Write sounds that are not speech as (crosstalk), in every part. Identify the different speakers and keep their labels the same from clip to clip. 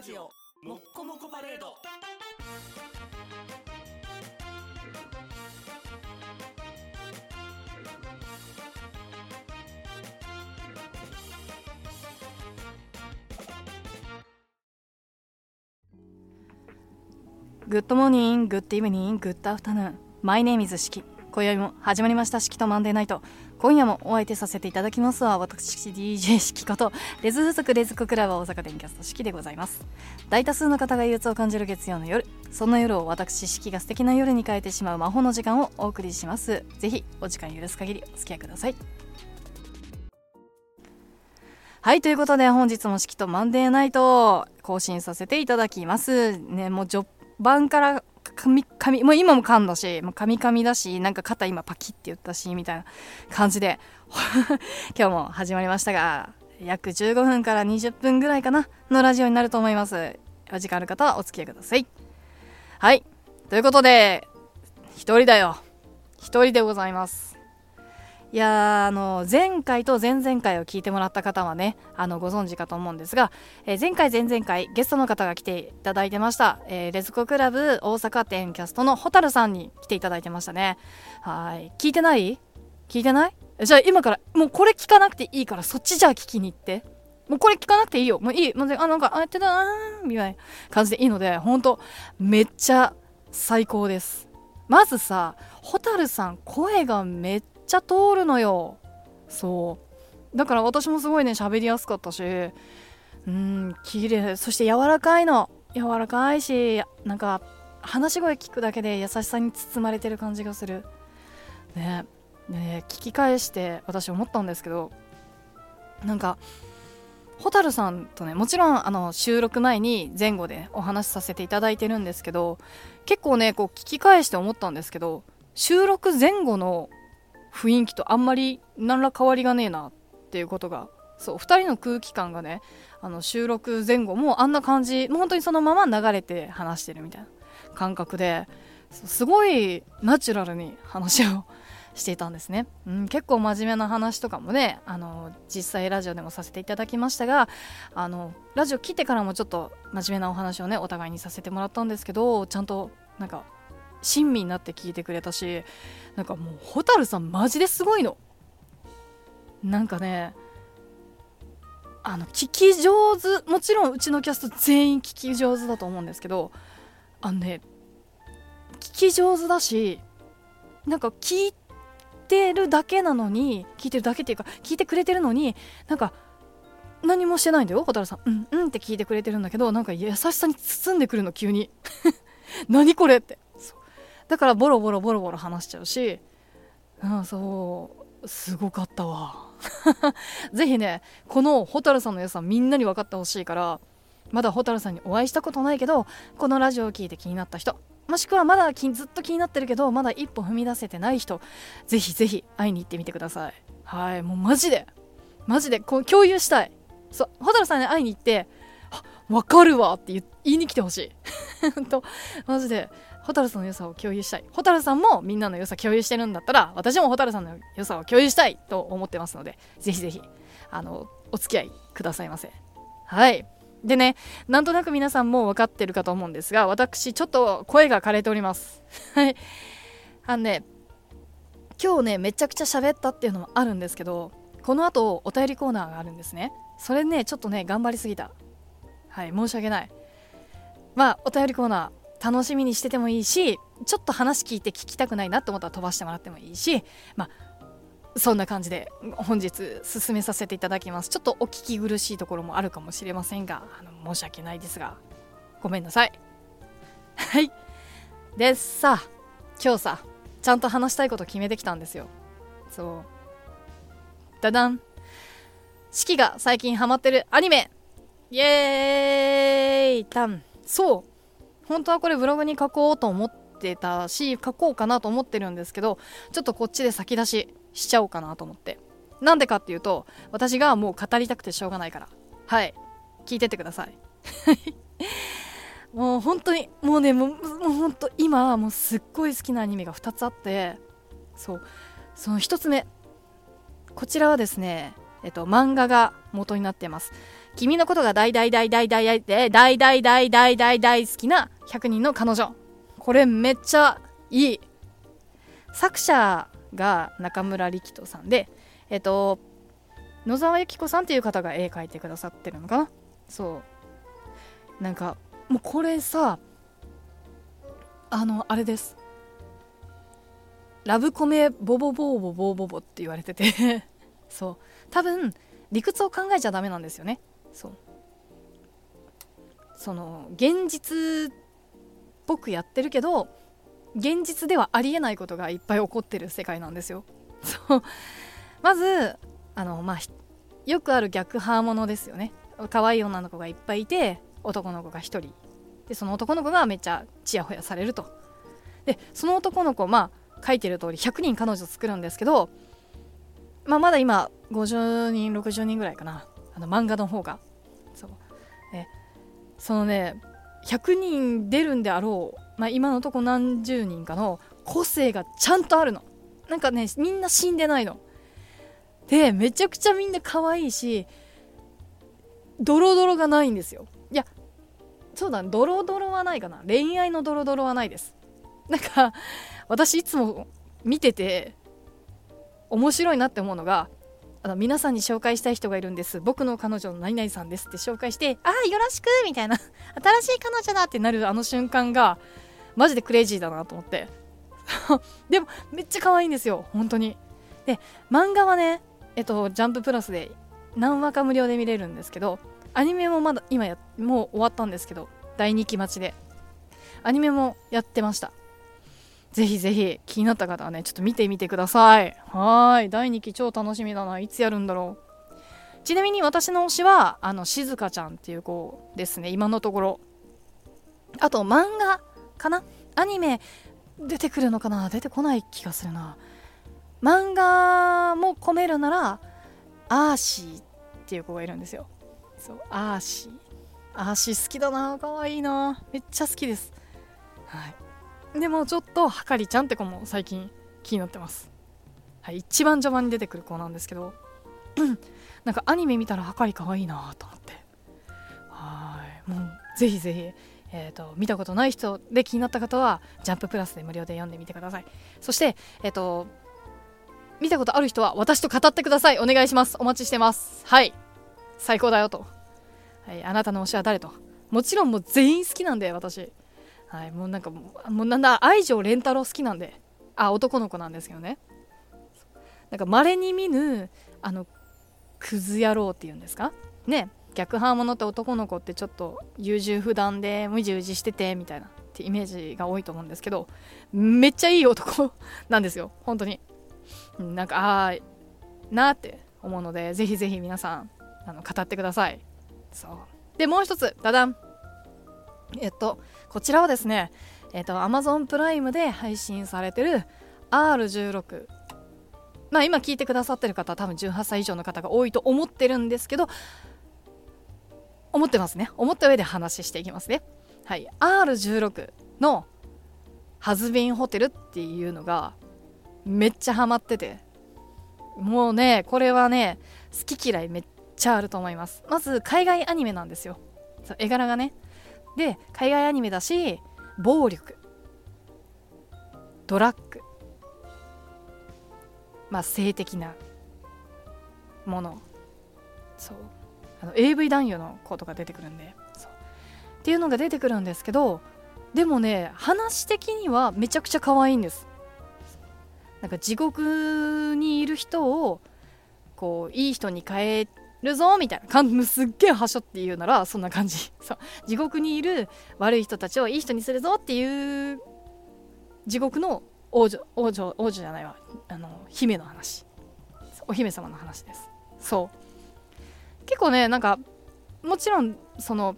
Speaker 1: ラジオもっこもこパレード
Speaker 2: Good morning, good evening, good afternoon. My name's SHIKI。今宵も始まりました SHIKI と Monday night。今夜もお相手させていただきますは、私 DJ SHIKI こと、レズ風俗レズコクラブ大阪電キャスト式でございます。大多数の方が憂鬱を感じる月曜の夜、そんな夜を私式が素敵な夜に変えてしまう魔法の時間をお送りします。ぜひ、お時間許す限りお付き合いください。はい、ということで本日も式とマンデーナイトを更新させていただきます。ね、もう序盤からカミカミ、もう今も噛んだし、もうカミカミだし、なんか肩今パキって言ったし、みたいな感じで、(laughs) 今日も始まりましたが、約15分から20分ぐらいかな、のラジオになると思います。お時間ある方はお付き合いください。はい、ということで、一人だよ。一人でございます。いやあの前回と前々回を聞いてもらった方はねあのご存知かと思うんですが、えー前回前々回ゲストの方が来ていただいてました、えーレズコクラブ大阪店キャストのホタルさんに来ていただいてましたね。はい。聞いてない？聞いてない？じゃあ今からもうこれ聞かなくていいからそっちじゃあ聞きに行って。もうこれ聞かなくていいよ。もういい。もうあなんかあやってたなーみたいな感じでいいのでほんとめっちゃ最高です。まずさホタルさん声がめっちゃちゃ通るのよ。そう。だから私もすごいね喋りやすかったし。うん綺麗。そして柔らかいの。柔らかいしなんか話し声聞くだけで優しさに包まれてる感じがする。ね。ね聞き返して私思ったんですけどなんか蛍さんとねもちろんあの収録前に前後でお話しさせていただいてるんですけど結構ねこう聞き返して思ったんですけど収録前後の雰囲気とあんまり何ら変わりがねえなっていうことがそう2人の空気感がねあの収録前後もあんな感じもう本当にそのまま流れて話してるみたいな感覚ですごいナチュラルに話をしていたんですね、うん、結構真面目な話とかもねあの実際ラジオでもさせていただきましたがあのラジオ切ってからもちょっと真面目なお話をねお互いにさせてもらったんですけどちゃんとなんか親身になって聞いてくれたしなんかもう蛍さんマジですごいの。なんかねあの聞き上手もちろんうちのキャスト全員聞き上手だと思うんですけどあのね聞き上手だしなんか聞いてるだけなのに聞いてるだけっていうか聞いてくれてるのになんか何もしてないんだよ蛍さん。うんうんって聞いてくれてるんだけどなんか優しさに包んでくるの急に。(laughs) 何これって。だからボロボロボロボロ話しちゃうしうんそうすごかったわ。(laughs) ぜひねこの蛍さんの良さみんなに分かってほしいからまだ蛍さんにお会いしたことないけどこのラジオを聞いて気になった人もしくはまだずっと気になってるけどまだ一歩踏み出せてない人ぜひぜひ会いに行ってみてください。はいもうマジでマジでこう共有したい。そう蛍さんに会いに行ってあ分かるわって言言いに来てほしい。(laughs) 本当マジで。蛍さんの良さを共有したい蛍さんもみんなの良さ共有してるんだったら私も蛍さんの良さを共有したいと思ってますのでぜひぜひあのお付き合いくださいませ。はい。でねなんとなく皆さんも分かってるかと思うんですが私ちょっと声が枯れております。(laughs) はい。あのね今日ねめちゃくちゃ喋ったっていうのもあるんですけどこの後お便りコーナーがあるんですね。それねちょっとね頑張りすぎた。はい申し訳ない。まあお便りコーナー楽しみにしててもいいしちょっと話聞いて聞きたくないなと思ったら飛ばしてもらってもいいしまあそんな感じで本日進めさせていただきます。ちょっとお聞き苦しいところもあるかもしれませんがあの申し訳ないですがごめんなさい。(laughs) はい。でさ今日さちゃんと話したいこと決めてきたんですよ。そう。ダダン。四季が最近ハマってるアニメ。イエーイ。タン。そう。本当はこれブログに書こうと思ってたし書こうかなと思ってるんですけどちょっとこっちで先出ししちゃおうかなと思って。なんでかっていうと私がもう語りたくてしょうがないから。はい。聞いてってください。(laughs) もう本当にもうねもうもう本当今もうすっごい好きなアニメが2つあってそう。その1つ目。こちらはですねえっと漫画が元になってます。君のことが大大大大大大大大大大大大大好きな100人の彼女。これめっちゃいい作者が中村力人さんでえっと野沢由紀子さんっていう方が絵描いてくださってるのかな。そう。なんかもうこれさあのあれです。ラブコメボボボボボボボって言われてて。(laughs) そう。多分理屈を考えちゃダメなんですよね。そう。その現実ぽくやってるけど現実ではありえないことがいっぱい起こってる世界なんですよ。(laughs) そう。まずあのまあよくある逆ハーモノですよね。可愛い女の子がいっぱいいて男の子が1人。でその男の子がめっちゃチヤホヤされると。でその男の子まあ書いてる通り100人彼女作るんですけど、まあ、まだ今50人60人ぐらいかな。あの漫画の方が。そう。でそのね100人出るんであろう、まあ、今のとこ何十人かの個性がちゃんとあるの。なんかねみんな死んでないの。でめちゃくちゃみんな可愛いしドロドロがないんですよ。いやそうだドロドロはないかな。恋愛のドロドロはないです。なんか私いつも見てて面白いなって思うのがあの皆さんに紹介したい人がいるんです。僕の彼女の何々さんですって紹介してああよろしくみたいな。(laughs) 新しい彼女だってなるあの瞬間がマジでクレイジーだなと思って。(laughs) でもめっちゃ可愛いんですよ。本当に。で漫画はねえっとジャンププラスで何話か無料で見れるんですけどアニメもまだ今やもう終わったんですけど第2期待ちで。アニメもやってました。ぜひぜひ気になった方はねちょっと見てみてください。はい。第2期超楽しみだな。いつやるんだろう。ちなみに私の推しはあの静香ちゃんっていう子ですね。今のところ。あと漫画かな？アニメ出てくるのかな？出てこない気がするな。漫画も込めるならアーシーっていう子がいるんですよ。そうアーシー。アーシー好きだな。可愛いな。めっちゃ好きです。はい。でもちょっとはかりちゃんって子も最近気になってます。はい一番序盤に出てくる子なんですけど (clears throat) なんかアニメ見たらはかり可愛いいなと思って。はいもうぜひぜひえーと、見たことない人で気になった方はジャンププラスで無料で読んでみてください。そしてえっ、ー、と見たことある人は私と語ってください。お願いします。お待ちしてます。はい。最高だよと、はい、あなたの推しは誰と？もちろんもう全員好きなんで私。はいもうなんかもうなんだ愛情連太郎好きなんで。あ男の子なんですけどね。なんか稀に見ぬあのクズ野郎っていうんですか？ね逆反物って男の子ってちょっと優柔不断でむじうじしててみたいなってイメージが多いと思うんですけどめっちゃいい男なんですよ。本当に。なんかああなって思うのでぜひぜひ皆さんあの語ってください。そう。でもう一つ。ダダン。えっとこちらはですねえっと Amazon プライムで配信されてる R16 まあ今聞いてくださってる方は多分18歳以上の方が多いと思ってるんですけど思ってますね。思った上で話していきますね。はい。R16 のハズビンホテルっていうのがめっちゃハマっててもうねこれはね好き嫌いめっちゃあると思います。まず海外アニメなんですよ。絵柄がね。で海外アニメだし暴力。ドラッグ。まあ性的なもの。そう。あの AV 男優の子とか出てくるんで。っていうのが出てくるんですけどでもね話的にはめちゃくちゃ可愛いんです。なんか地獄にいる人をこういい人に変えるぞみたいな。感じすっげえはしょって言うならそんな感じ。(laughs) そう。地獄にいる悪い人たちをいい人にするぞっていう地獄の王女王女王女じゃないわ。あの姫の話。お姫様の話です。そう。結構ねなんかもちろんその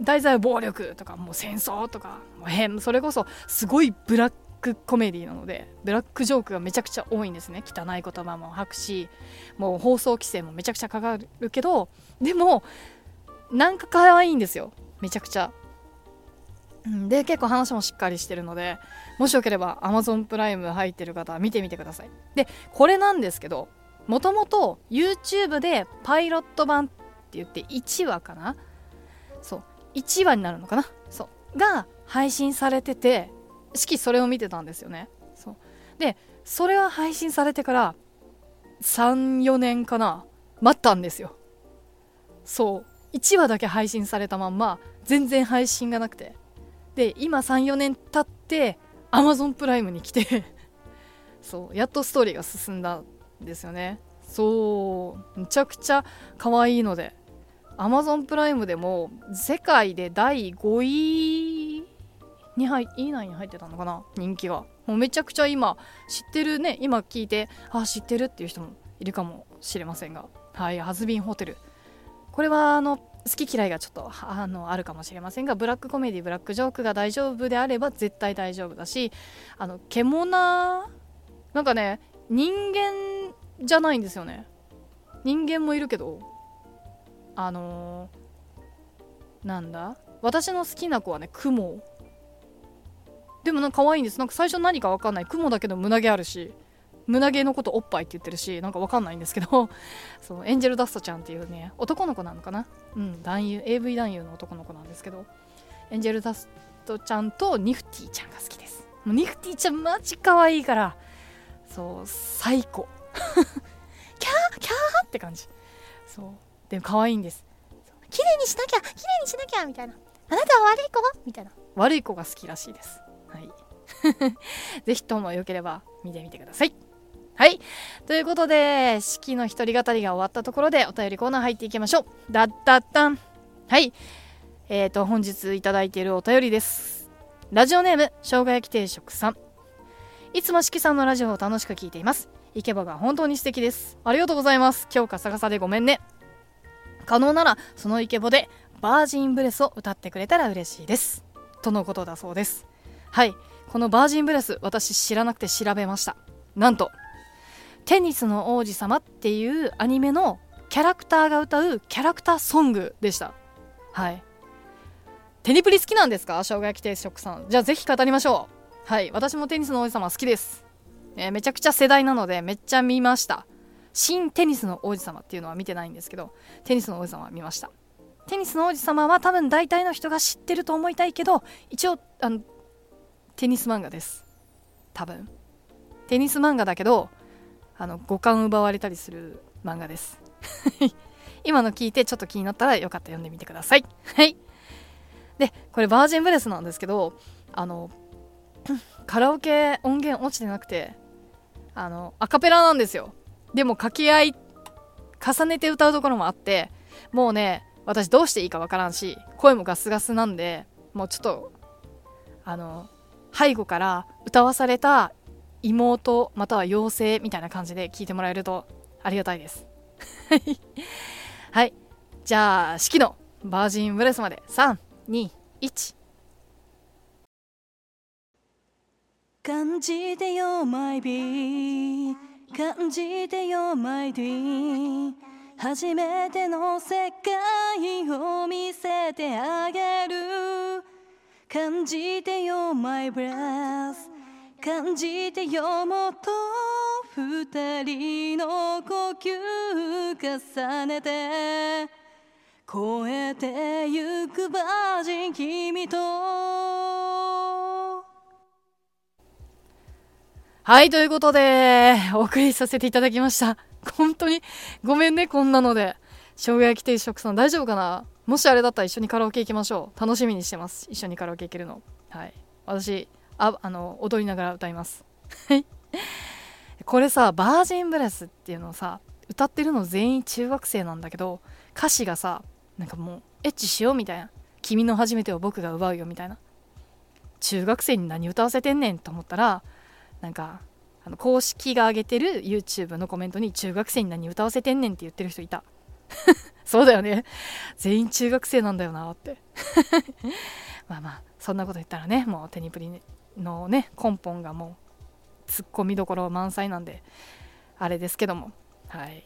Speaker 2: 題材は暴力とかもう戦争とかもう変それこそすごいブラックコメディなのでブラックジョークがめちゃくちゃ多いんですね。汚い言葉も吐くしもう放送規制もめちゃくちゃかかるけどでもなんか可愛いんですよ。めちゃくちゃ。で結構話もしっかりしてるのでもしよければ Amazon プライム入ってる方は見てみてください。でこれなんですけどもともと YouTube でパイロット版って言って1話かな？そう。1話になるのかな？そう。が配信されてて式それを見てたんですよね。そう。でそれは配信されてから34年かな待ったんですよ。そう。1話だけ配信されたまんま全然配信がなくて。で今34年経って Amazon プライムに来て (laughs) そうやっとストーリーが進んだんですよね。そう。むちゃくちゃ可愛いので。Amazon プライムでも世界で第5位に入以内に入ってたのかな？人気が。もうめちゃくちゃ今知ってるね今聞いてあ知ってるっていう人もいるかもしれませんが。はいハズビンホテル。これはあの好き嫌いがちょっとあのあるかもしれませんがブラックコメディブラックジョークが大丈夫であれば絶対大丈夫だしあの獣なんかね人間じゃないんですよね。人間もいるけどあのー、なんだ？私の好きな子はね雲でもなんか可愛いんです。なんか最初何か分かんない。雲だけど胸毛あるし胸毛のことおっぱいって言ってるしなんかわかんないんですけど (laughs) そうエンジェルダストちゃんっていうね男の子なのかな？うん男優 AV 男優の男の子なんですけどエンジェルダストちゃんとニフティちゃんが好きです。もうニフティちゃんマジ可愛いからそう最高。(laughs) キャーキャーって感じ。そうでも可愛いんです。綺麗にしなきゃ綺麗にしなきゃみたいな。あなたは悪い子？みたいな。悪い子が好きらしいですはい (laughs) ぜひともよければ見てみてくださいはい。ということで、式の一人語りが終わったところでお便りコーナー入っていきましょう。だったったん。はい。えっ、ー、と、本日いただいているお便りです。ラジオネーム、生姜焼き定食さん。いつも式さんのラジオを楽しく聞いています。イケボが本当に素敵です。ありがとうございます。今日カサカサでごめんね。可能なら、そのイケボで、バージンブレスを歌ってくれたら嬉しいです。とのことだそうです。はい。このバージンブレス、私知らなくて調べました。なんと、テニスの王子様っていうアニメのキャラクターが歌うキャラクターソングでした。はい。テニプリ好きなんですか？生姜焼き定食さん。じゃあぜひ語りましょう。はい。私もテニスの王子様好きです、えー、めちゃくちゃ世代なのでめっちゃ見ました。新テニスの王子様っていうのは見てないんですけどテニスの王子様は見ました。テニスの王子様は多分大体の人が知ってると思いたいけど一応あのテニス漫画です。多分。テニス漫画だけどあの五感奪われたりする漫画です。(laughs) 今の聞いてちょっと気になったらよかったら読んでみてください。はい。でこれバージンブレスなんですけどあの (clears throat) カラオケ音源落ちてなくてあのアカペラなんですよ。でも掛け合い重ねて歌うところもあってもうね私どうしていいかわからんし声もガスガスなんでもうちょっとあの背後から歌わされた妹または妖精みたいな感じで聞いてもらえるとありがたいです。(laughs) はい。じゃあ式のバージンブレスまで。321感じてよマイビー。感じてよマイディー。初めての世界を見せてあげる。感じてよマイブレス感じてよもっと二人の呼吸重ねて。超えてゆくバージン君と。はいということでお送りさせていただきました。本当にごめんねこんなので。生姜焼き定食さん大丈夫かな？もしあれだったら一緒にカラオケ行きましょう。楽しみにしてます。一緒にカラオケ行けるの。はい。私ああの踊りながら歌います。(laughs) これさバージンブレスっていうのをさ歌ってるの全員中学生なんだけど歌詞がさなんかもうエッチしようみたいな。君の初めてを僕が奪うよみたいな。中学生に何歌わせてんねんと思ったらなんかあの公式が上げてる YouTube のコメントに中学生に何歌わせてんねんって言ってる人いた。(laughs) そうだよね。全員中学生なんだよなって。(laughs) まあまあそんなこと言ったらねもうテニプリのね根本がもうツッコミどころ満載なんであれですけども。はい。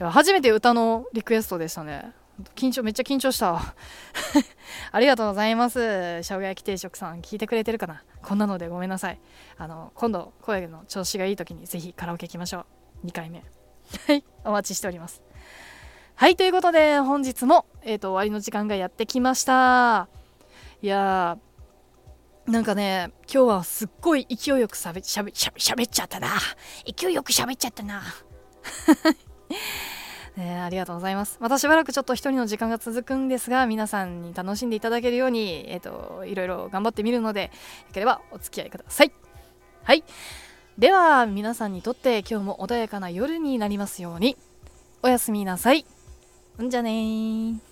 Speaker 2: 初めて歌のリクエストでしたね。緊張めっちゃ緊張した。(laughs) ありがとうございます。生姜焼き定食さん聞いてくれてるかな？こんなのでごめんなさい。あの今度声の調子がいい時にぜひカラオケ行きましょう。2回目。はい。お待ちしております。はいということで本日も、えーと、終わりの時間がやってきました。いやーなんかね今日はすっごい勢いよくしゃべしゃべしゃべっちゃったな。勢いよくしゃべっちゃったな。(laughs) ね、ありがとうございます。またしばらくちょっと一人の時間が続くんですが皆さんに楽しんでいただけるように、えーと、いろいろ頑張ってみるのでよければお付き合いください。はい。では皆さんにとって今日も穏やかな夜になりますように。おやすみなさい。んじゃね